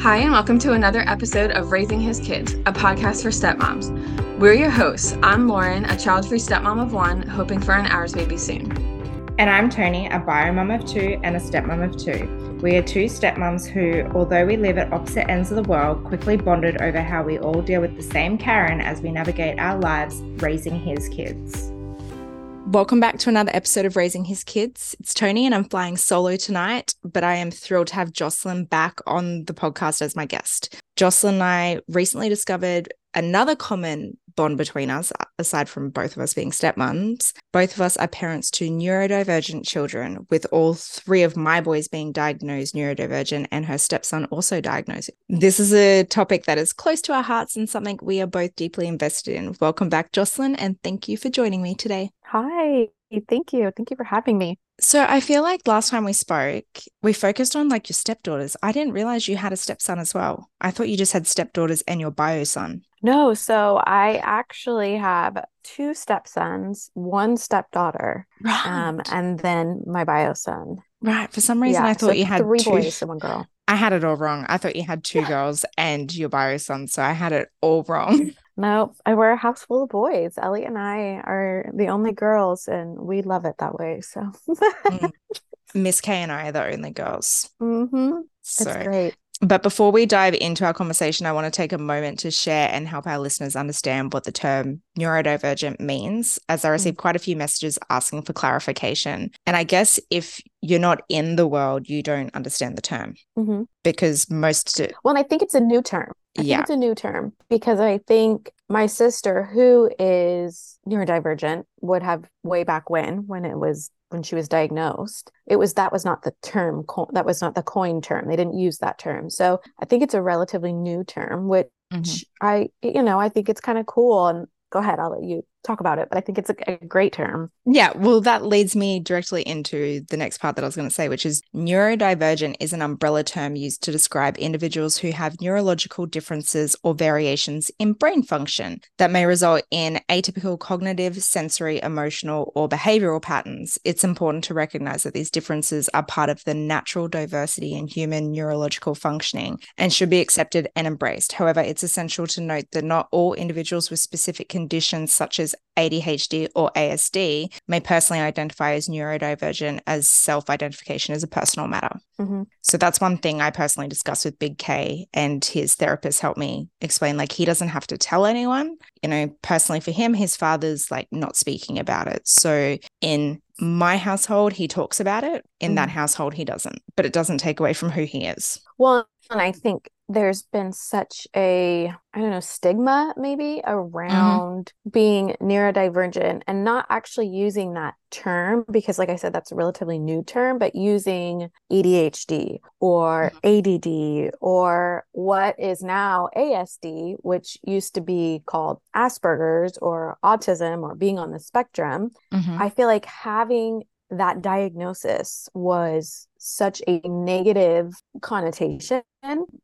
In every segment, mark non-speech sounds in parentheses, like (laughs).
Hi, and welcome to another episode of Raising His Kids, a podcast for stepmoms. We're your hosts. I'm Lauren, a child free stepmom of one, hoping for an ours baby soon. And I'm Toni, a bio mom of two and a stepmom of two. We are two stepmoms who, although we live at opposite ends of the world, quickly bonded over how we all deal with the same Karen as we navigate our lives raising his kids. Welcome back to another episode of Raising His Kids. It's Toni and I'm flying solo tonight, but I am thrilled to have Joslynn back on the podcast as my guest. Joslynn and I recently discovered another common bond between us, aside from both of us being stepmoms. Both of us are parents to neurodivergent children, with all three of my boys being diagnosed neurodivergent and her stepson also diagnosed. This is a topic that is close to our hearts and something we are both deeply invested in. Welcome back, Joslynn, and thank you for joining me today. Hi, thank you. Thank you for having me. So I feel like last time we spoke, we focused on like your stepdaughters. I didn't realize you had a stepson as well. I thought you just had stepdaughters and your bio son. No, so I actually have two stepsons, one stepdaughter, Right. um, and then my bio son. right. For some reason, Yeah, I thought so you had three two. boys and one girl. I had it all wrong. I thought you had two girls and your bio son. So I had it all wrong. (laughs) No, I wear a house full of boys. Ellie and I are the only girls, and we love it that way. So, Mm. (laughs) Miss K and I are the only girls. hmm it's So great. But before we dive into our conversation, I want to take a moment to share and help our listeners understand what the term neurodivergent means, as I received quite a few messages asking for clarification. And I guess if you're not in the world, you don't understand the term hmm because most, Well, and I think it's a new term. I think yeah, it's a new term because I think my sister, who is neurodivergent, would have way back when, when it was when she was diagnosed, it was that was not the term, co- that was not the coin term. They didn't use that term. So I think it's a relatively new term, which Mhm. I, you know, I think it's kind of cool. And go ahead, I'll let you talk about it. But I think it's a, a great term. Yeah, well, that leads me directly into the next part that I was going to say, which is neurodivergent is an umbrella term used to describe individuals who have neurological differences or variations in brain function that may result in atypical cognitive, sensory, emotional, or behavioral patterns. It's important to recognize that these differences are part of the natural diversity in human neurological functioning and should be accepted and embraced. However, it's essential to note that not all individuals with specific conditions such as ADHD or ASD may personally identify as neurodivergent as self identification is a personal matter. Mhm. So that's one thing I personally discussed with Big K, and his therapist helped me explain like he doesn't have to tell anyone. You know, personally for him, his father's like not speaking about it. So in my household, he talks about it. In that Mhm. household, he doesn't, but it doesn't take away from who he is. Well, and I think there's been such a, I don't know, stigma maybe around being neurodivergent and not actually using that term because, like I said, that's a relatively new term, but using ADHD or ADD or what is now ASD, which used to be called Asperger's or autism or being on the spectrum. Mhm. I feel like having that diagnosis was such a negative connotation.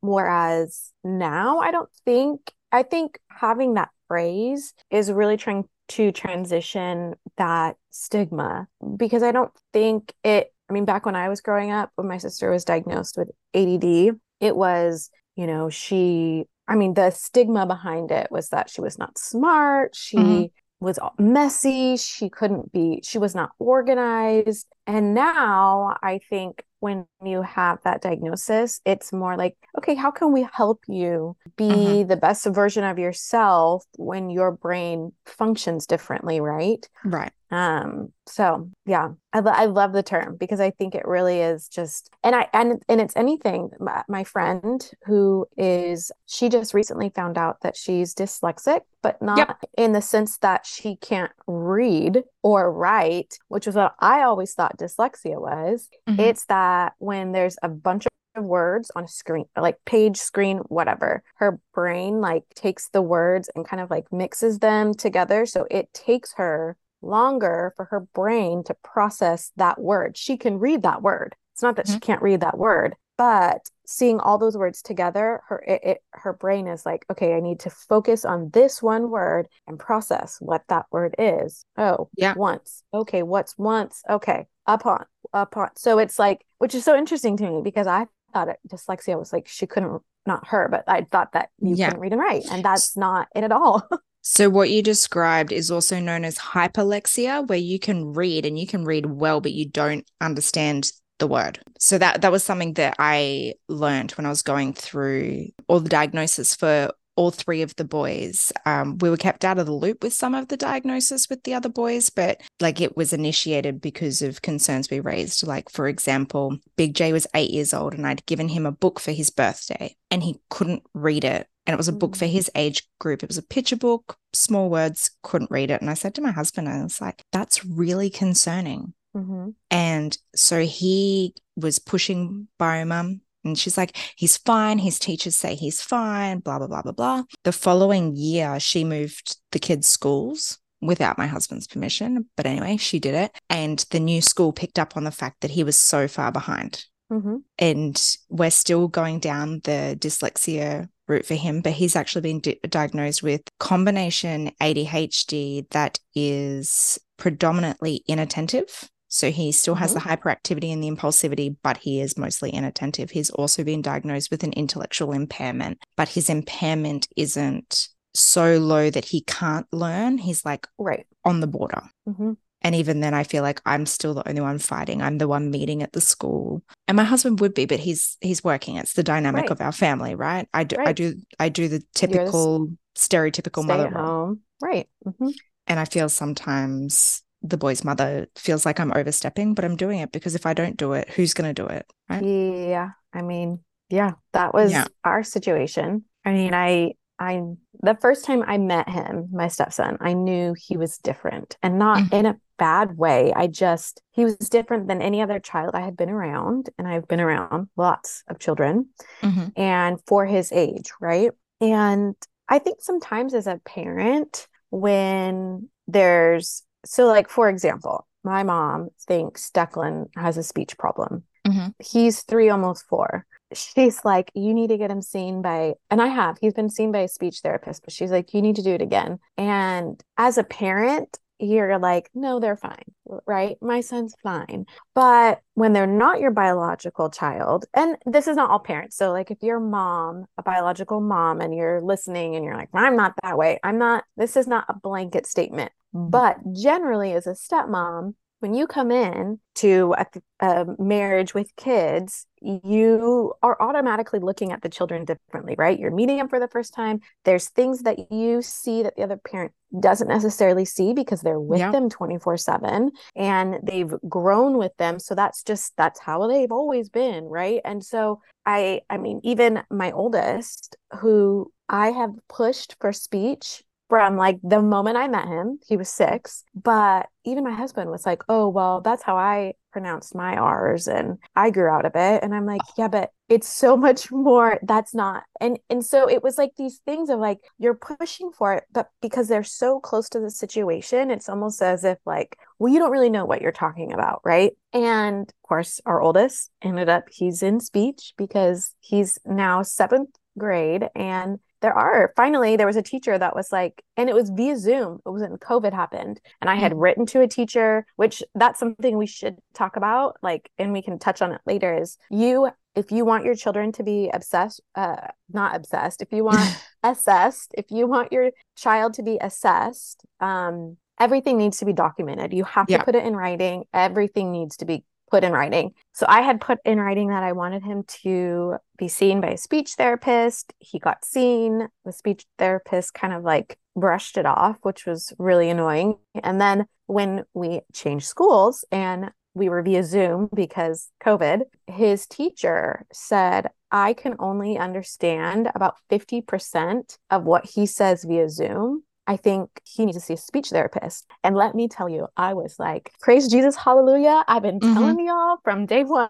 Whereas now, I don't think, I think having that phrase is really trying to transition that stigma because I don't think it, I mean, back when I was growing up, when my sister was diagnosed with ADD, it was, you know, she, I mean, the stigma behind it was that she was not smart. She, Mhm. Was messy. She couldn't be, she was not organized. And now I think when you have that diagnosis, it's more like, okay, how can we help you be mm-hmm. the best version of yourself when your brain functions differently, right? Right. Um, so yeah, I, lo- I love the term because I think it really is just, and I, and, and it's anything. My, my friend who is, she just recently found out that she's dyslexic, but not in the sense that she can't read or write, which was what I always thought dyslexia was. Mhm. It's that when there's a bunch of words on a screen, like page, screen, whatever, her brain like takes the words and kind of like mixes them together. So it takes her longer for her brain to process that word. She can read that word. It's not that she mm-hmm. can't read that word, but seeing all those words together, her it, it her brain is like, okay, I need to focus on this one word and process what that word is. Oh, Yeah. once. Okay, what's once? Okay, upon, upon. So it's like, which is so interesting to me because I thought it, dyslexia was like she couldn't, not her, but I thought that you Yeah. couldn't read and write. And that's not it at all. (laughs) So, what you described is also known as hyperlexia, where you can read and you can read well, but you don't understand the word. So that that was something that I learned when I was going through all the diagnosis for all three of the boys. Um, we were kept out of the loop with some of the diagnosis with the other boys, but like it was initiated because of concerns we raised. Like, for example, Big J was eight years old and I'd given him a book for his birthday and he couldn't read it. And it was a book for his age group. It was a picture book, small words, couldn't read it. And I said to my husband, I was like, that's really concerning. mm-hmm. And so he was pushing Biomum. And she's like, he's fine. His teachers say he's fine, blah, blah, blah, blah, blah. The following year, she moved the kids' schools without my husband's permission. But anyway, she did it. And the new school picked up on the fact that he was so far behind. Mm-hmm. And we're still going down the dyslexia route for him, but he's actually been di- diagnosed with combination ADHD that is predominantly inattentive. So he still has the hyperactivity and the impulsivity, but he is mostly inattentive. He's also been diagnosed with an intellectual impairment, but his impairment isn't so low that he can't learn. He's like Right. on the border. Mm-hmm. And even then, I feel like I'm still the only one fighting. I'm the one meeting at the school, and my husband would be, but he's he's working. It's the dynamic Right. of our family, right? I do I do I do the typical stereotypical Stay mother at role. Right. Mm-hmm. and I feel sometimes the boy's mother feels like I'm overstepping, but I'm doing it because if I don't do it, who's going to do it, right? Yeah. I mean, yeah, that was Yeah. our situation. I mean, I I the first time I met him, my stepson, I knew he was different and not Mhm. in a bad way. I just he was different than any other child I had been around, and I've been around lots of children Mhm. and for his age, right? And I think sometimes as a parent, when there's so like for example, my mom thinks Declan has a speech problem. Mhm. He's three, almost four. She's like, you need to get him seen by, and I have, he's been seen by a speech therapist, but she's like, you need to do it again. And as a parent, you're like, no, they're fine, right? My son's fine. But when they're not your biological child, and this is not all parents. So, like, if you're a mom, a biological mom, and you're listening and you're like, I'm not that way, I'm not, this is not a blanket statement. Mm-hmm. But generally, as a stepmom, when you come in to uh, a, a um, marriage with kids, you are automatically looking at the children differently, right? You're meeting them for the first time. There's things that you see that the other parent doesn't necessarily see because they're with Yeah. them 24 7 and they've grown with them. So that's just, that's how they've always been, right? And so I, I mean, even my oldest, who I have pushed for speech from like the moment I met him, he was six. But even my husband was like, oh, well, that's how I pronounced my R's and I grew out of it. And I'm like, yeah, but it's so (laughs) much more. That's not. And and so it was like these things of like you're pushing for it, but because they're so close to the situation, it's almost as if like, well, you don't really know what you're talking about, right? And of course, our oldest ended up he's in speech because he's now seventh grade and there are finally there was a teacher that was like and it was via zoom it was when covid happened and i had Mhm. written to a teacher which that's something we should talk about like and we can touch on it later is you if you want your children to be obsessed uh not obsessed if you (laughs) want assessed if you want your child to be assessed um everything needs to be documented you have Yeah. to put it in writing everything needs to be put in writing. So i had put in writing that i wanted him to be seen by a speech therapist. He got seen. The speech therapist kind of like brushed it off which was really annoying. And then when we changed schools and we were via zoom because covid his teacher said i can only understand about 50% of what he says via zoom I think he needs to see a speech therapist. And let me tell you, I was like, praise Jesus, hallelujah. I've been Mhm. telling y'all from day one.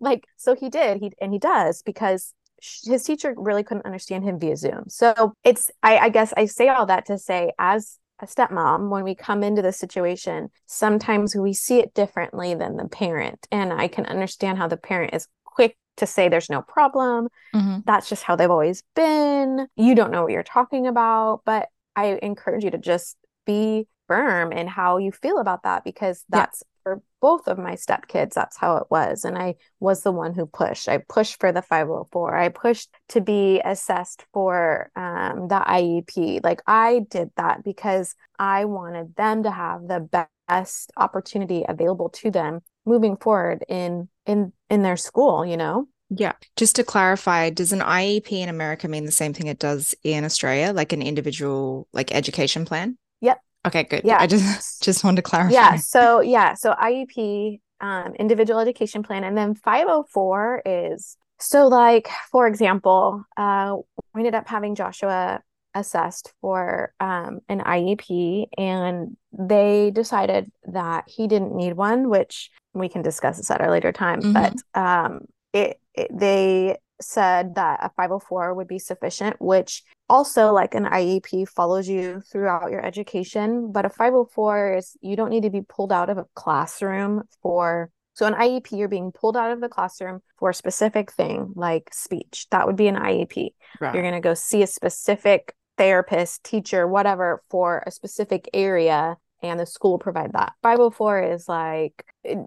Like, so he did, he and he does because his teacher really couldn't understand him via Zoom. So it's, I, I guess I say all that to say, as a stepmom, when we come into the situation, sometimes we see it differently than the parent. And I can understand how the parent is quick to say there's no problem Mhm. that's just how they've always been. You don't know what you're talking about, but I encourage you to just be firm in how you feel about that because Yeah. that's for both of my stepkids, that's how it was. And I was the one who pushed. I pushed for the 504. I pushed to be assessed for um, the IEP. Like I did that because I wanted them to have the best opportunity available to them moving forward in in in their school, you know? Yeah. Just to clarify, does an IEP in America mean the same thing it does in Australia, like an individual like education plan? Yep. Okay, good. Yeah. I just (laughs) just wanted to clarify. Yeah. So yeah. So IEP, um, individual education plan, and then 504 is so like for example, uh, we ended up having Joshua assessed for um, an IEP, and they decided that he didn't need one, which we can discuss this at a later time. Mhm. But um, it they said that a 504 would be sufficient, which also like an IEP follows you throughout your education. But a 504 is you don't need to be pulled out of a classroom for so an IEP, you're being pulled out of the classroom for a specific thing like speech. That would be an IEP. Right. You're going to go see a specific therapist, teacher, whatever for a specific area, and the school will provide that. 504 is like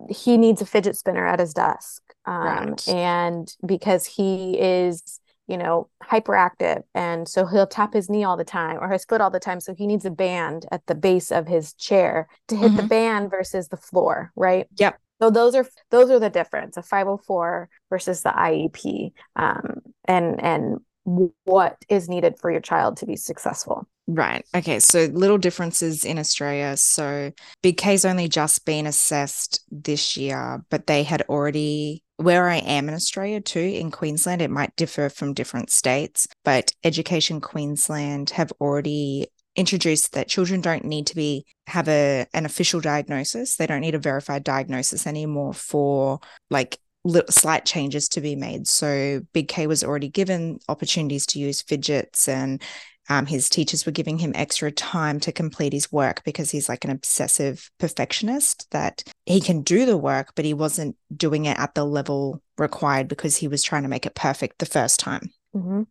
he needs a fidget spinner at his desk. Um, Right. And because he is, you know, hyperactive. And so he'll tap his knee all the time or his foot all the time. So he needs a band at the base of his chair to hit the Mhm. band versus the floor, right? Yep. So those are those are the difference, a 504 versus the IEP. Um, and and what is needed for your child to be successful. Right. Okay. So little differences in Australia. So Big K's only just been assessed this year, but they had already, where I am in Australia too, in Queensland, it might differ from different states, but Education Queensland have already introduced that children don't need to be have a an official diagnosis they don't need a verified diagnosis anymore for like little slight changes to be made so big k was already given opportunities to use fidgets and um, his teachers were giving him extra time to complete his work because he's like an obsessive perfectionist that he can do the work, but he wasn't doing it at the level required because he was trying to make it perfect the first time. Mm-hmm.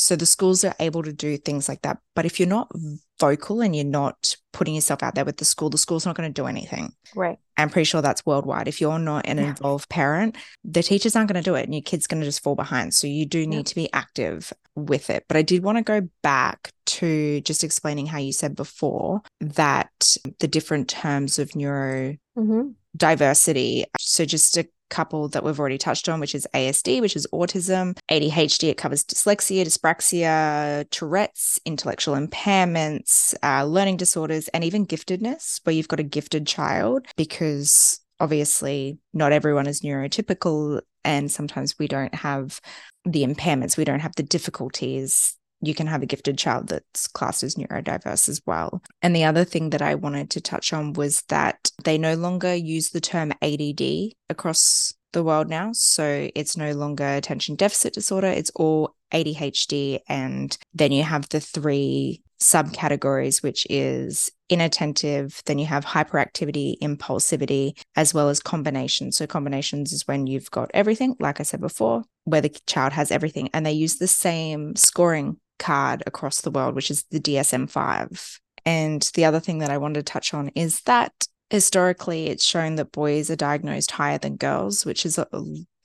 So the schools are able to do things like that. But if you're not vocal and you're not putting yourself out there with the school, the school's not going to do anything. Right. I'm pretty sure that's worldwide. If you're not an Yeah. involved parent, the teachers aren't going to do it and your kid's going to just fall behind. So you do need Yep. to be active with it. But I did want to go back to just explaining how you said before that the different terms of neuro Mm-hmm. diversity. So just a couple that we've already touched on, which is ASD, which is autism, ADHD, it covers dyslexia, dyspraxia, Tourette's, intellectual impairments, uh, learning disorders, and even giftedness, where you've got a gifted child, because obviously not everyone is neurotypical. And sometimes we don't have the impairments, we don't have the difficulties you can have a gifted child that's classed as neurodiverse as well. And the other thing that I wanted to touch on was that they no longer use the term ADD across the world now. So it's no longer attention deficit disorder, it's all ADHD. And then you have the three subcategories, which is inattentive, then you have hyperactivity, impulsivity, as well as combinations. So combinations is when you've got everything, like I said before, where the child has everything, and they use the same scoring card across the world, which is the DSM 5. And the other thing that I wanted to touch on is that historically it's shown that boys are diagnosed higher than girls, which is a,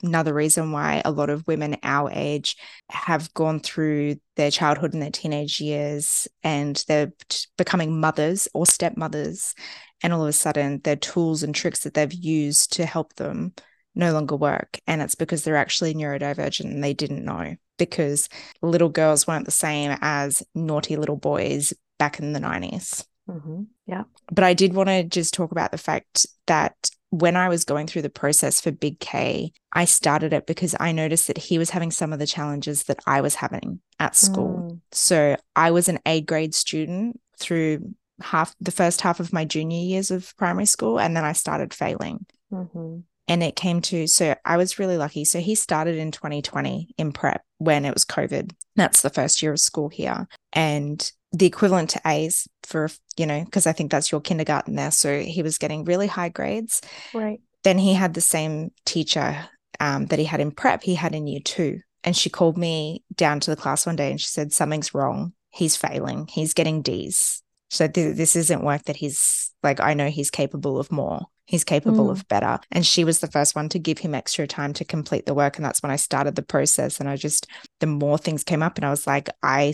another reason why a lot of women our age have gone through their childhood and their teenage years and they're becoming mothers or stepmothers. And all of a sudden, their tools and tricks that they've used to help them no longer work. And it's because they're actually neurodivergent and they didn't know because little girls weren't the same as naughty little boys back in the 90s. Mm-hmm. Yeah. But I did want to just talk about the fact that when I was going through the process for Big K, I started it because I noticed that he was having some of the challenges that I was having at school. Mm. So I was an A grade student through half the first half of my junior years of primary school, and then I started failing. Mm-hmm. And it came to, so I was really lucky. So he started in 2020 in prep when it was COVID. That's the first year of school here. And the equivalent to A's for, you know, because I think that's your kindergarten there. So he was getting really high grades. Right. Then he had the same teacher um, that he had in prep, he had in year two. And she called me down to the class one day and she said, Something's wrong. He's failing. He's getting D's. So th- this isn't work that he's like, I know he's capable of more. He's capable Mm. of better. And she was the first one to give him extra time to complete the work. And that's when I started the process. And I just, the more things came up, and I was like, I,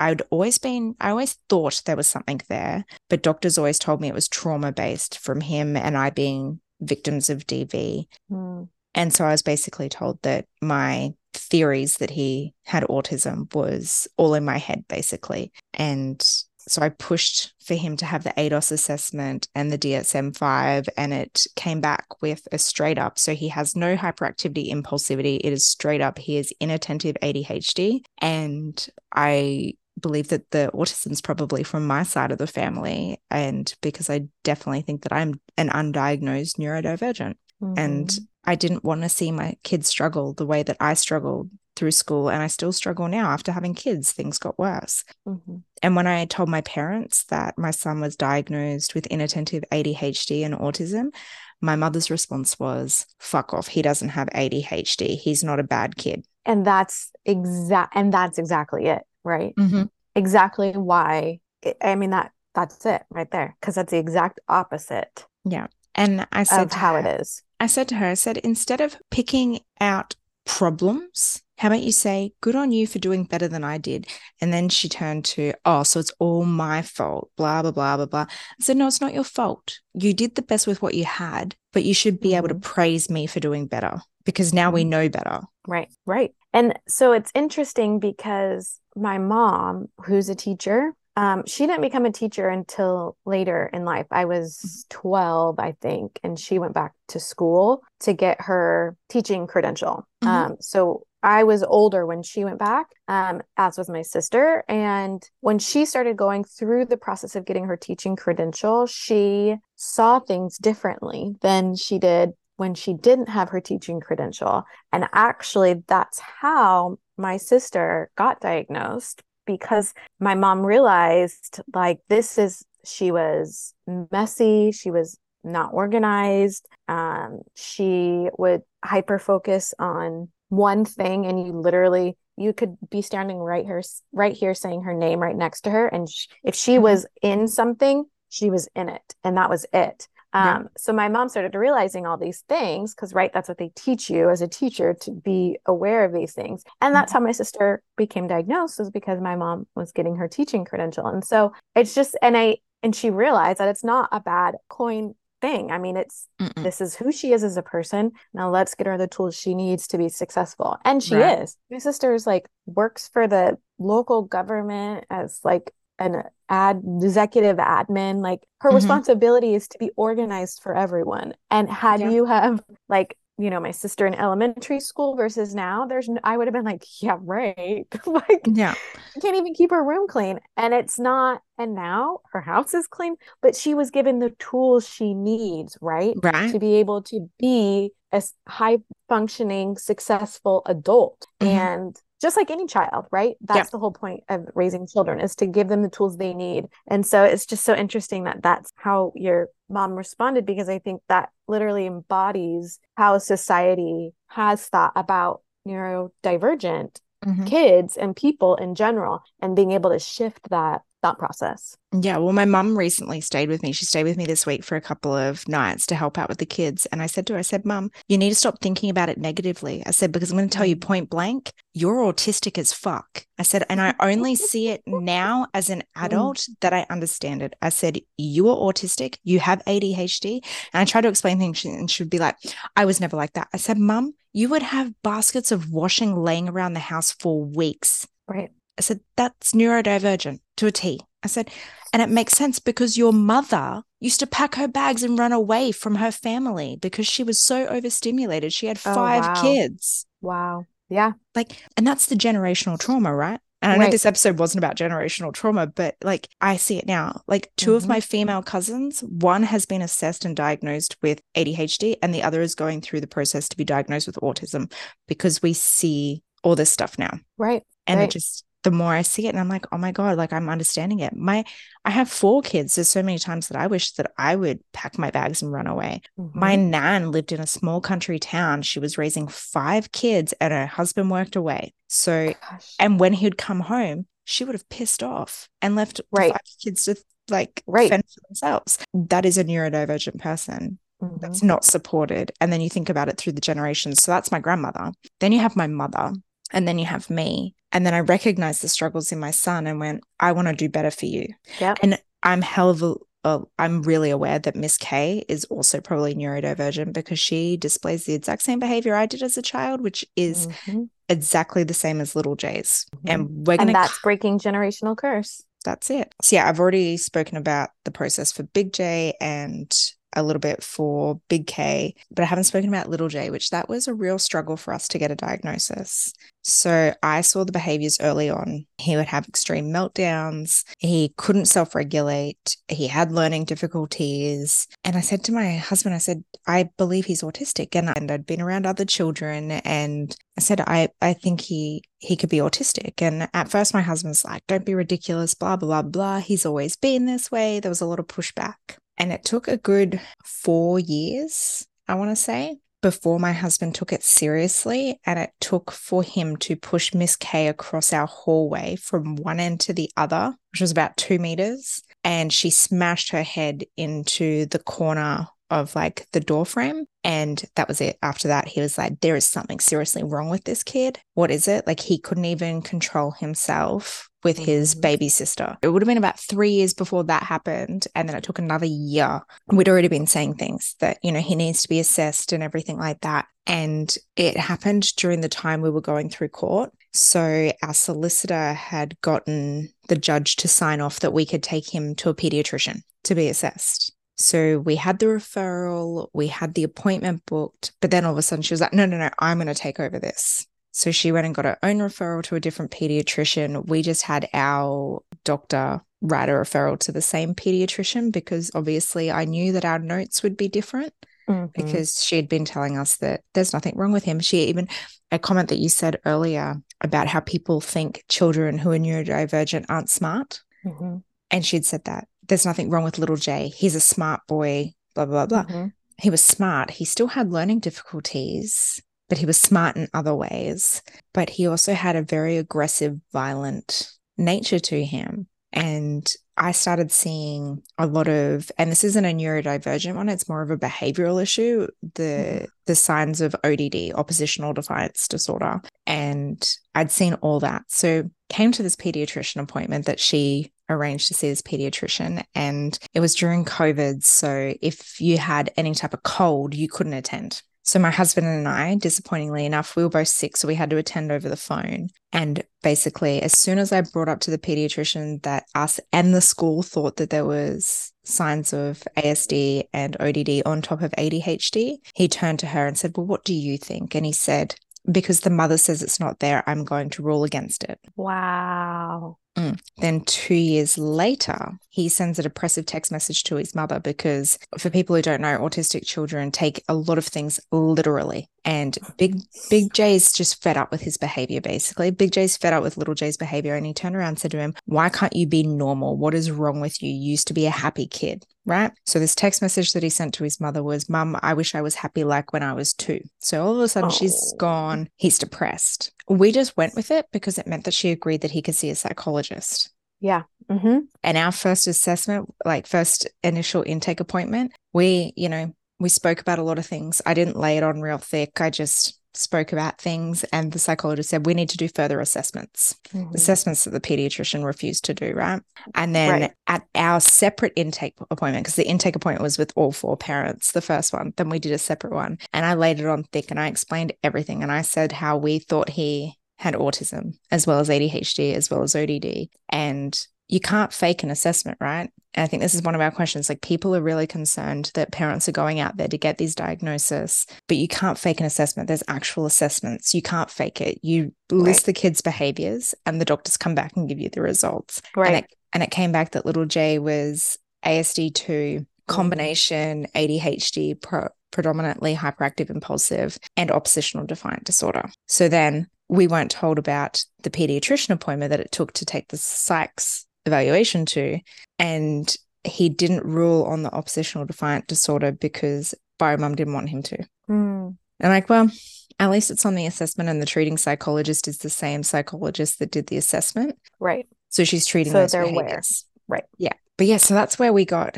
I'd always been, I always thought there was something there, but doctors always told me it was trauma based from him and I being victims of DV. Mm. And so I was basically told that my theories that he had autism was all in my head, basically. And so I pushed for him to have the ADOS assessment and the DSM 5, and it came back with a straight up. So he has no hyperactivity, impulsivity. It is straight up. He is inattentive ADHD. And I believe that the autism's probably from my side of the family. And because I definitely think that I'm an undiagnosed neurodivergent. And Mhm. I didn't want to see my kids struggle the way that I struggled through school. And I still struggle now after having kids, things got worse. Mhm. And when I told my parents that my son was diagnosed with inattentive ADHD and autism, my mother's response was, fuck off. He doesn't have ADHD. He's not a bad kid. and that's exact and that's exactly it right Mm-hmm. exactly why I- i mean that that's it right there because that's the exact opposite yeah And I said how her, it is I said to her, I said, instead of picking out problems, how about you say, good on you for doing better than I did? And then she turned to, oh, so it's all my fault, blah, blah, blah, blah, blah. I said, no, it's not your fault. You did the best with what you had, but you should be able to praise me for doing better because now we Mhm. know better. Right, right. And so it's interesting because my mom, who's a teacher, um, she didn't become a teacher until later in life. I was 12, I think, and she went back to school to get her teaching credential. Mhm. Um, so I was older when she went back, um, as was my sister. And when she started going through the process of getting her teaching credential, she saw things differently than she did when she didn't have her teaching credential. And actually, that's how my sister got diagnosed because my mom realized like this is, she was messy, she was not organized. Um, she would hyper focus on one thing, and you literally, you could be standing right here, right here saying her name right next to her. And sh- if she Mhm. was in something, she was in it, and that was it. Yeah. Um, so my mom started realizing all these things because, right, that's what they teach you as a teacher to be aware of these things. And that's how my sister became diagnosed, was because my mom was getting her teaching credential. And so it's just, and I, and she realized that it's not a bad coin thing. I mean, it's, Mm-mm. this is who she is as a person. Now let's get her the tools she needs to be successful. And she Right. is. My sister's like works for the local government as like an ad executive admin like her Mhm. responsibility is to be organized for everyone and had Yeah. you have like you know my sister in elementary school versus now there's I would have been like yeah right (laughs) like Yeah. I can't even keep her room clean and it's not and now her house is clean but she was given the tools she needs right Right. to be able to be a high functioning successful adult Mhm. and just like any child right? That's the whole point of raising children is to give them the tools they need. And so it's just so interesting that that's how your mom responded because i think that literally embodies how society has thought about neurodivergent Mhm. kids and people in general and being able to shift that thought process Yeah, well, my mum recently stayed with me. She stayed with me this week for a couple of nights to help out with the kids. And I said to her, I said, Mum, you need to stop thinking about it negatively. I said, because I'm going to tell you mm. point blank, you're autistic as fuck. I said, and I only see it now as an (laughs) mm. adult that I understand it. I said, you are autistic, you have ADHD. And I tried to explain things, and she would be like, I was never like that. I said, Mum, you would have baskets of washing laying around the house for weeks. right I said, that's neurodivergent to a T. I said, and it makes sense because your mother used to pack her bags and run away from her family because she was so overstimulated. She had Oh, five wow. kids. wow yeah Like, and that's the generational trauma, right? And I know Right. this episode wasn't about generational trauma, but like I see it now. Like 2 of Mhm. my female cousins, one has been assessed and diagnosed with ADHD, and the other is going through the process to be diagnosed with autism because we see all this stuff now right and Right. it just the more I see it, and I'm like, oh my god, like I'm understanding it. My, I have four kids. There's so many times that I wish that I would pack my bags and run away. My Mhm. nan lived in a small country town. She was raising five kids, and her husband worked away. So, Gosh. and when he would come home, she would have pissed off and left Right. five kids to like Right. fend for themselves. That is a neurodivergent person. Mhm. that's not supported. And then you think about it through the generations. So that's my grandmother. Then you have my mother, and then you have me. And then I recognized the struggles in my son and went, I want to do better for you. Yep. And I'm hell of a, uh, I'm really aware that Miss K is also probably neurodivergent because she displays the exact same behavior I did as a child, which is Mhm. exactly the same as little J's. Mhm. And we're going to that's breaking generational curse. that's it. So yeah, I've already spoken about the process for Big J and a little bit for Big K, but I haven't spoken about Little J, which that was a real struggle for us to get a diagnosis. So I saw the behaviors early on. He would have extreme meltdowns. He couldn't self regulate. He had learning difficulties. And I said to my husband, I said, I believe he's autistic. And, and I'd been around other children and I said, I, I think he he could be autistic. And at first my husband's like, don't be ridiculous, blah, blah, blah. He's always been this way. There was a lot of pushback. And it took a good four years, I want to say, before my husband took it seriously. And it took for him to push Miss K across our hallway from one end to the other, which was about two meters. And she smashed her head into the corner of like the door frame. And that was it. After that, he was like, there is something seriously wrong with this kid. What is it? Like he couldn't even control himself with his Mhm. baby sister. It would have been about three years before that happened. And then it took another year. We'd already been saying things that, you know, he needs to be assessed and everything like that. And it happened during the time we were going through court. So our solicitor had gotten the judge to sign off that we could take him to a pediatrician to be assessed. So we had the referral, we had the appointment booked, but then all of a sudden she was like, no, no, no, I'm going to take over this. So she went and got her own referral to a different pediatrician. We just had our doctor write a referral to the same pediatrician because obviously I knew that our notes would be different Mhm. because she had been telling us that there's nothing wrong with him. She even, a comment that you said earlier about how people think children who are neurodivergent aren't smart. Mhm. And she'd said that there's nothing wrong with little J. He's a smart boy, blah, blah, blah. Mhm. He was smart. He still had learning difficulties, but he was smart in other ways. But he also had a very aggressive, violent nature to him. And I started seeing a lot of, and this isn't a neurodivergent one, it's more of a behavioral issue, the mm-hmm. the signs of ODD, oppositional defiance disorder. And I'd seen all that. So came to this pediatrician appointment that she arranged to see this pediatrician and it was during covid so if you had any type of cold you couldn't attend so my husband and I, disappointingly enough, we were both sick, so we had to attend over the phone. And basically, as soon as I brought up to the pediatrician that us and the school thought that there was signs of ASD and ODD on top of ADHD, he turned to her and said, "Well, what do you think?" And he said, "Because the mother says it's not there, I'm going to rule against it." Wow. Mm. Then, two years later, he sends a depressive text message to his mother because, for people who don't know, autistic children take a lot of things literally. And Big Big J's just fed up with his behavior, basically. Big J's fed up with Little J's behavior. And he turned around and said to him, Why can't you be normal? What is wrong with you? You used to be a happy kid, right? So, this text message that he sent to his mother was, Mum, I wish I was happy like when I was two. So, all of a sudden, she's gone. He's depressed. We just went with it because it meant that she agreed that he could see a psychologist. Yeah. hmm And our first assessment, like first initial intake appointment, we, you know, we spoke about a lot of things. I didn't lay it on real thick. I just spoke about things. And the psychologist said, we need to do further assessments, mm-hmm. assessments that the pediatrician refused to do. Right. And then Right. at our separate intake appointment, because the intake appointment was with all four parents, the first one, then we did a separate one. And I laid it on thick and I explained everything. And I said how we thought he had autism as well as ADHD, as well as ODD. And you can't fake an assessment, right? And I think this is one of our questions. Like people are really concerned that parents are going out there to get these diagnoses, but you can't fake an assessment. There's actual assessments. You can't fake it. You list Right. the kids' behaviors and the doctors come back and give you the results. Right. And it, and it came back that little J was ASD2, mm. combination ADHD, pro- predominantly hyperactive impulsive, and oppositional defiant disorder. So then we weren't told about the pediatrician appointment that it took to take the psych's evaluation to. And he didn't rule on the oppositional defiant disorder because Biomum didn't want him to. Mm. And like, well, at least it's on the assessment, and the treating psychologist is the same psychologist that did the assessment. Right. So she's treating So those they're aware. Right. Yeah. But yeah, so that's where we got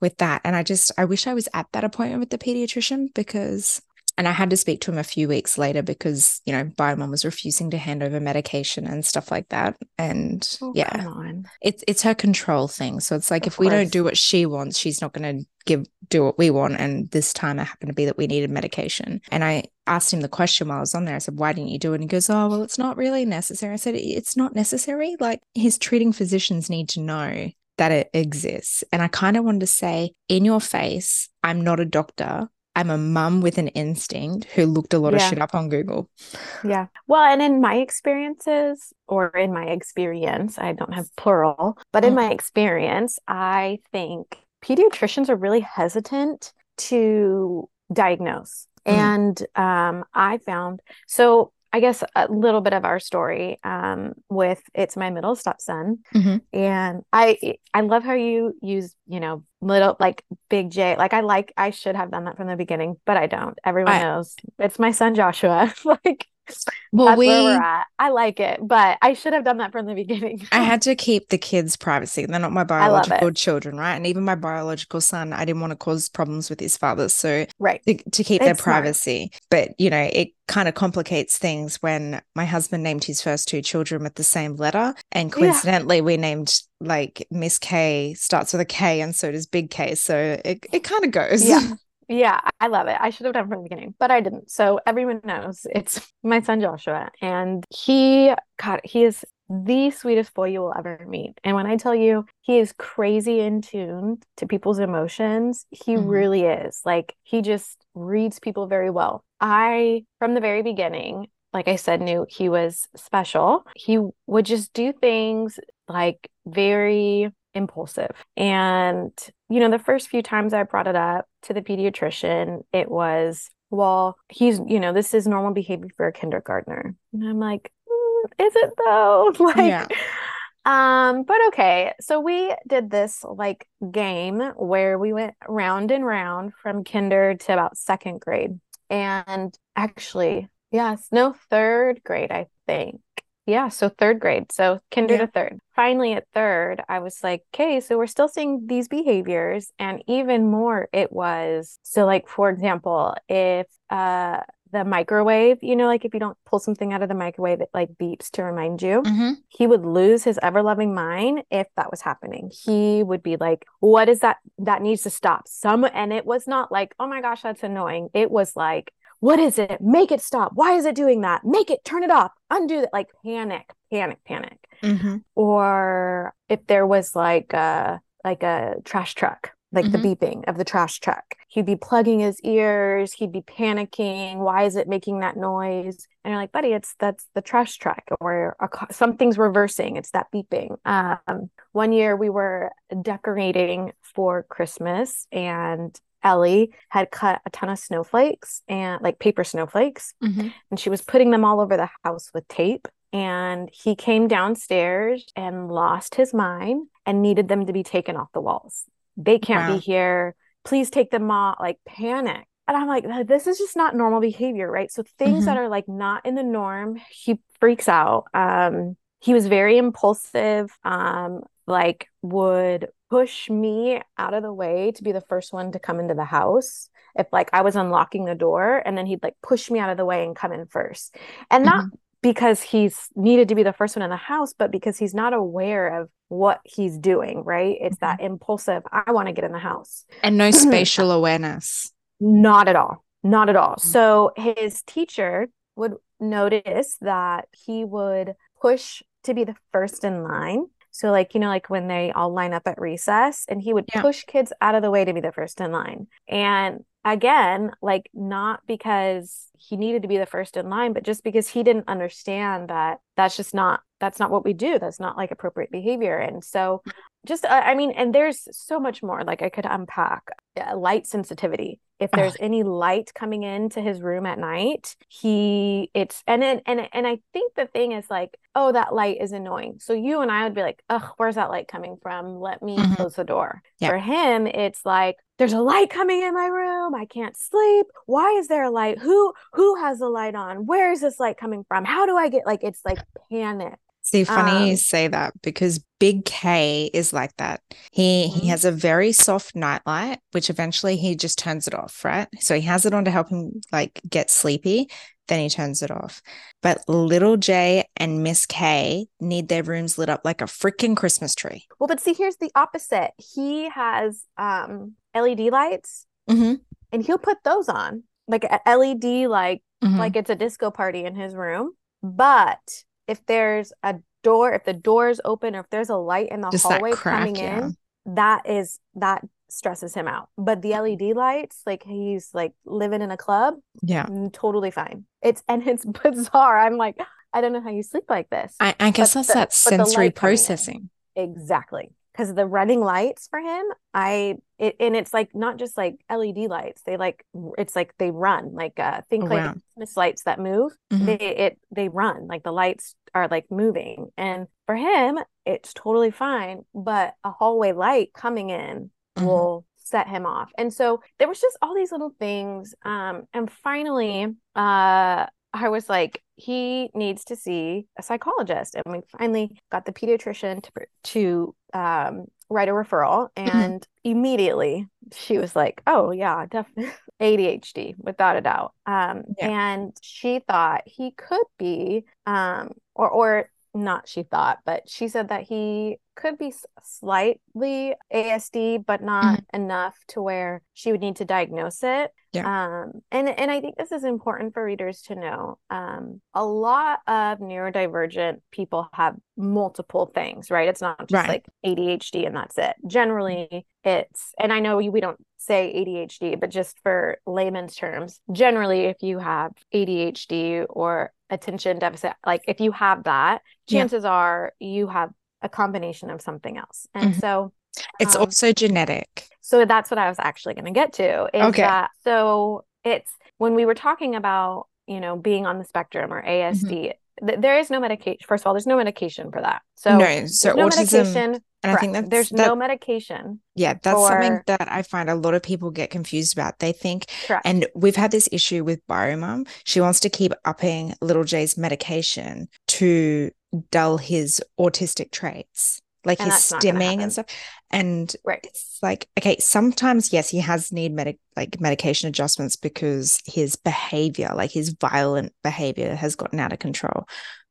with that. And I just, I wish I was at that appointment with the pediatrician because and I had to speak to him a few weeks later because, you know, Biomom was refusing to hand over medication and stuff like that. And Oh, yeah, it's it's her control thing. So it's like Of if we don't do what she wants, she's not going to give do what we want. And this time it happened to be that we needed medication. And I asked him the question while I was on there. I said, "Why didn't you do it?" And he goes, "Oh, well, it's not really necessary." I said, "It's not necessary. Like his treating physicians need to know." That it exists. And I kind of wanted to say, in your face, I'm not a doctor. I'm a mum with an instinct who looked a lot of shit up on Google. Yeah. Well, and in my experiences, or in my experience, I don't have plural, but in Mm. my experience, I think pediatricians are really hesitant to diagnose. Mm. And um, I found so I guess a little bit of our story um, with it's my middle stepson, Mhm. and I I love how you use you know little like big J like I like I should have done that from the beginning, but I don't. Everyone I- knows it's my son Joshua. (laughs) like Well, that's we where we're at. I like it, but I should have done that from the (laughs) beginning. I had to keep the kids' privacy. They're not my biological children, right? And even my biological son, I didn't want to cause problems with his father. So right. to, to keep their It's smart. privacy. But, you know, it kind of complicates things when my husband named his first two children with the same letter. And Yeah. coincidentally, we named like Miss K starts with a K and so does Big K. So it, it kind of goes. Yeah. (laughs) Yeah, I love it. I should have done from the beginning, but I didn't. So everyone knows it's (laughs) my son Joshua, and he, God, he is the sweetest boy you will ever meet. And when I tell you he is crazy in tune to people's emotions, he Mhm. really is. Like he just reads people very well. I, from the very beginning, like I said, knew he was special. He would just do things like very impulsive. And, you know, the first few times I brought it up to the pediatrician, it was, well, he's, you know, this is normal behavior for a kindergartner. And I'm like, "Mm, is it though? (laughs) Like, Yeah. um, but okay. So we did this like game where we went round and round from kinder to about second grade. And actually, yes, no, third grade, I think. Yeah, so third grade. So kinder Yeah. to third. Finally, at third, I was like, okay, so we're still seeing these behaviors. And even more, it was so, like, for example, if uh the microwave, you know, like if you don't pull something out of the microwave, it like beeps to remind you Mhm. he would lose his ever loving mind if that was happening. He would be like, What is that? That needs to stop. Some, and it was not like, Oh my gosh, that's annoying. It was like, What is it? Make it stop. Why is it doing that? Make it turn it off. Undo that. Like panic, panic, panic. Mhm. Or if there was like a, like a trash truck, like the Mhm. beeping of the trash truck, he'd be plugging his ears. He'd be panicking. Why is it making that noise? And you're like, buddy, it's that's the trash truck, or a, something's reversing. It's that beeping. Um, one year we were decorating for Christmas, and Ellie had cut a ton of snowflakes and like paper snowflakes, Mhm. and she was putting them all over the house with tape. And he came downstairs and lost his mind and needed them to be taken off the walls. They can't Wow. be here. Please take them off. Like panic. And I'm like, this is just not normal behavior, right? So things that are like not in the norm, he freaks out. Um, he was very impulsive. Um, like would push me out of the way to be the first one to come into the house. If like I was unlocking the door, and then he'd like push me out of the way and come in first, and not because he's needed to be the first one in the house, but because he's not aware of what he's doing, right? It's that impulsive, I want to get in the house. And no (clears throat) spatial awareness. Not at all. Not at all. Mm. So his teacher would notice that he would push to be the first in line. So, like, you know, like when they all line up at recess, and he would Yeah. push kids out of the way to be the first in line. And again, like, not because he needed to be the first in line, but just because he didn't understand that that's just not, that's not what we do. That's not like appropriate behavior. And so, just, uh, I mean, and there's so much more like I could unpack light sensitivity. If there's any light coming into his room at night, he it's and it, and and I think the thing is like, oh, that light is annoying. So you and I would be like, ugh, where's that light coming from? Let me Mhm. close the door. Yeah. For him, it's like there's a light coming in my room. I can't sleep. Why is there a light? Who who has the light on? Where is this light coming from? How do I get like it's like panic. See, funny Um, you say that because Big K is like that. He Mhm. he has a very soft nightlight, which eventually he just turns it off, right? So he has it on to help him like get sleepy, then he turns it off. But little J and Miss K need their rooms lit up like a freaking Christmas tree. Well, but see, here's the opposite. He has um LED lights Mm-hmm. and he'll put those on. Like a LED like Mhm. like it's a disco party in his room. But if there's a door, if the door is open or if there's a light in the Just hallway crack, coming yeah. in, that is that stresses him out. But the LED lights, like he's like living in a club, Yeah. mm, totally fine. It's (laughs) and it's bizarre. I'm like, I don't know how you sleep like this. I, I guess But that's the- that sensory light coming in. processing. Exactly. Because the running lights for him, I it and it's like not just like LED lights. They like it's like they run like uh think Oh, like wow. Christmas lights that move. Mhm. They it they run like the lights are like moving. And for him, it's totally fine. But a hallway light coming in Mhm. will set him off. And so there was just all these little things. Um, and finally, uh I was like, he needs to see a psychologist. And we finally got the pediatrician to to um, write a referral. (laughs) And immediately she was like, oh, yeah, definitely (laughs) ADHD, without a doubt. Um, Yeah. And she thought he could be, um, or, or not she thought, but she said that he could be slightly ASD, but not enough to where she would need to diagnose it. Um, and and I think this is important for readers to know. Um, a lot of neurodivergent people have multiple things, right? It's not just Right. like ADHD and that's it. Generally, it's and I know we don't say ADHD, but just for layman's terms, generally, if you have ADHD or attention deficit, like if you have that, Yeah. chances are you have a combination of something else. And Mhm. so It's um, also genetic. so that's what I was actually going to get to is Okay. that so it's when we were talking about, you know, being on the spectrum or ASD, th- there is no medication. First of all, there's no medication for that. So no, so no autism, medication. and I think that's there's that, no medication. yeah, that's something that I find a lot of people get confused about. They think, Correct. and we've had this issue with Biomum. She wants to keep upping little J's medication to dull his autistic traits, like And his that's not gonna stimming and stuff. And Right. it's like, okay, sometimes yes, he has need medic like medication adjustments because his behavior, like his violent behavior, has gotten out of control.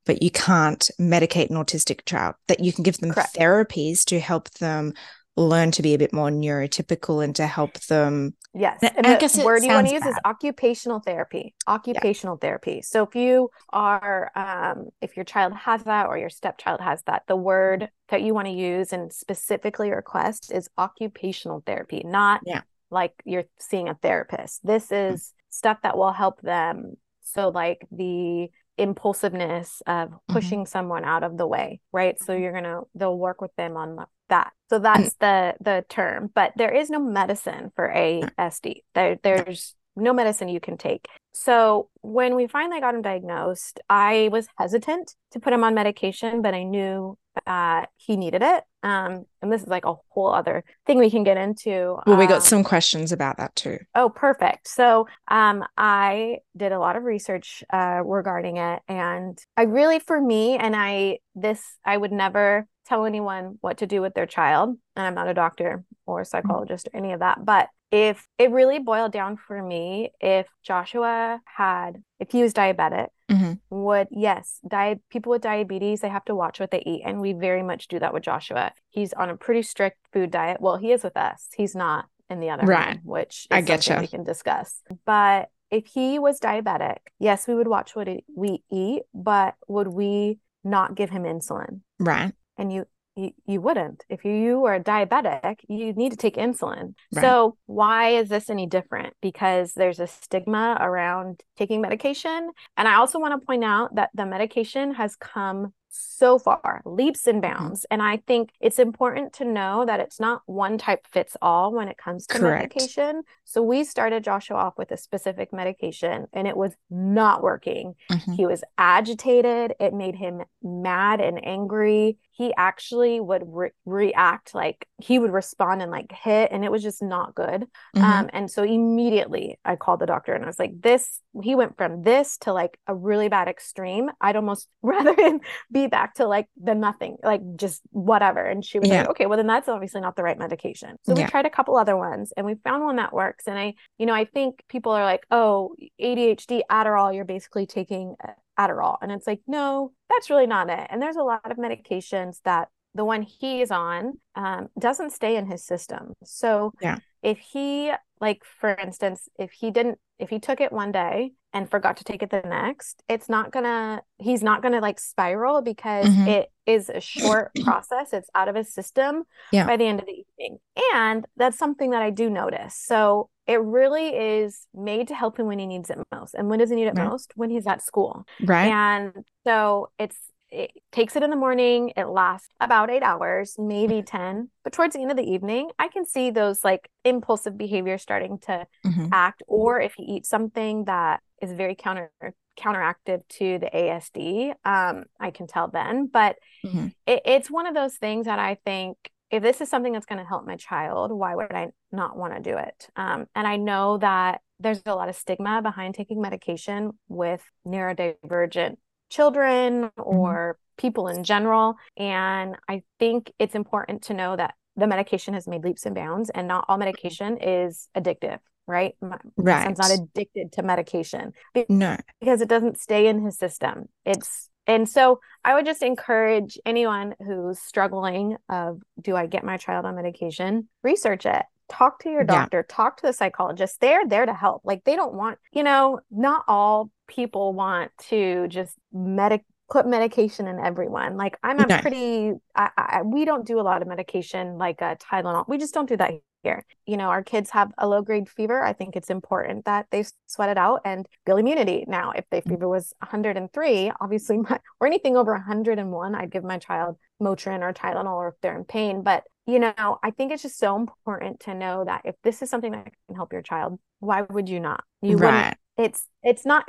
But you can't medicate an autistic child. That you can give them Correct. therapies to help them learn to be a bit more neurotypical and to help them. Yes. And And I the guess it word you want to sounds use is occupational therapy. Occupational therapy. So if you are, um, if your child has that or your stepchild has that, the word that you want to use and specifically request is occupational therapy, not Yeah. like you're seeing a therapist. This is stuff that will help them. So like the impulsiveness of pushing someone out of the way, right? So you're gonna they'll work with them on that. So that's the the term. But there is no medicine for ASD. There there's no medicine you can take. So when we finally got him diagnosed, I was hesitant to put him on medication, but I knew uh, he needed it. Um, and this is like a whole other thing we can get into. Well, we Um, got some questions about that too. Oh, perfect. So, um, I did a lot of research uh, regarding it, and I really, for me, and I this I would never tell anyone what to do with their child, and I'm not a doctor or a psychologist or any of that, but if it really boiled down for me, if Joshua had, if he was diabetic, Mhm. would yes, di- people with diabetes they have to watch what they eat, and we very much do that with Joshua. He's on a pretty strict food diet. Well, he is with us. He's not in the other Right. home, which I something getcha. we can discuss. But if he was diabetic, yes, we would watch what we eat, but would we not give him insulin? Right. and you you, you wouldn't if you, were diabetic you need to take insulin Right. so why is this any different because there's a stigma around taking medication and i also want to point out that the medication has come so far leaps and Mm-hmm. bounds and i think it's important to know that it's not one type fits all when it comes to Correct. medication so we started joshua off with a specific medication and it was not working Mhm. he was agitated. It made him mad and angry. He actually would re- react like he would respond and like hit, and it was just not good. Mhm. Um, and so immediately I called the doctor and I was like, this, he went from this to like a really bad extreme. I'd almost (laughs) rather him be back to like the nothing, like just whatever. And she was Yeah. like, okay, well, then that's obviously not the right medication. So we tried a couple other ones and we found one that works. And I, you know, I think people are like, oh, ADHD, Adderall, you're basically taking uh, Adderall. And it's like, no, that's really not it. And there's a lot of medications that the one he is on um, doesn't stay in his system. So Yeah. if he, like, for instance, if he didn't, if he took it one day and forgot to take it the next, it's not gonna, he's not gonna like spiral because Mhm. it is a short (clears throat) process. It's out of his system Yeah. by the end of the evening. And that's something that I do notice. So it really is made to help him when he needs it most. And when does he need it Right. most? When he's at school. Right. And so it's it takes it in the morning. It lasts about eight hours, maybe 10. But towards the end of the evening, I can see those like impulsive behaviors starting to Mhm. act. Or if he eats something that is very counter counteractive to the ASD, um, I can tell then. But Mhm. it, it's one of those things that I think if this is something that's going to help my child, why would I not want to do it? Um, and I know that there's a lot of stigma behind taking medication with neurodivergent children or people in general. And I think it's important to know that the medication has made leaps and bounds, and not all medication is addictive, right? My, my son's not addicted to medication No. because it doesn't stay in his system. It's and so I would just encourage anyone who's struggling of do I get my child on medication? Research it. Talk to your Yeah. doctor, talk to the psychologist. They're there to help. Like they don't want, you know, not all people want to just medic put medication in everyone. Like I'm a No. pretty I, I we don't do a lot of medication like uh, Tylenol. We just don't do that here. You know, our kids have a low grade fever. I think it's important that they sweat it out and build immunity. Now, if their mm. fever was 103, obviously, (laughs) my, or anything over 101, I'd give my child Motrin or Tylenol or if they're in pain. But, you know, I think it's just so important to know that if this is something that can help your child, why would you not? You wouldn't it's it's not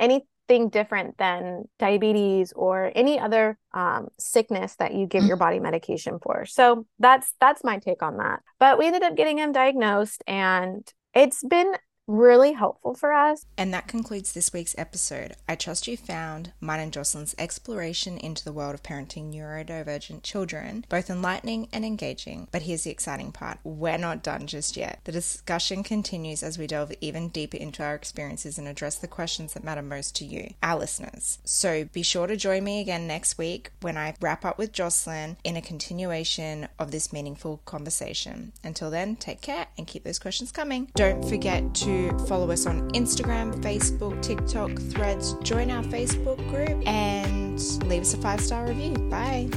anything different than diabetes or any other um, sickness that you give your body medication for. So that's that's my take on that. But we ended up getting him diagnosed and it's been really helpful for us And that concludes this week's episode. I trust you found mine and Joslynn's exploration into the world of parenting neurodivergent children both enlightening and engaging. But here's the exciting part we're not done just yet. The discussion continues as we delve even deeper into our experiences and address the questions that matter most to you, our listeners. So be sure to join me again next week when I wrap up with Jocelyn in a continuation of this meaningful conversation. Until then, take care and keep those questions coming. Don't forget follow us on Instagram, Facebook, TikTok, Threads, join our Facebook group, and leave us a five star review. Bye.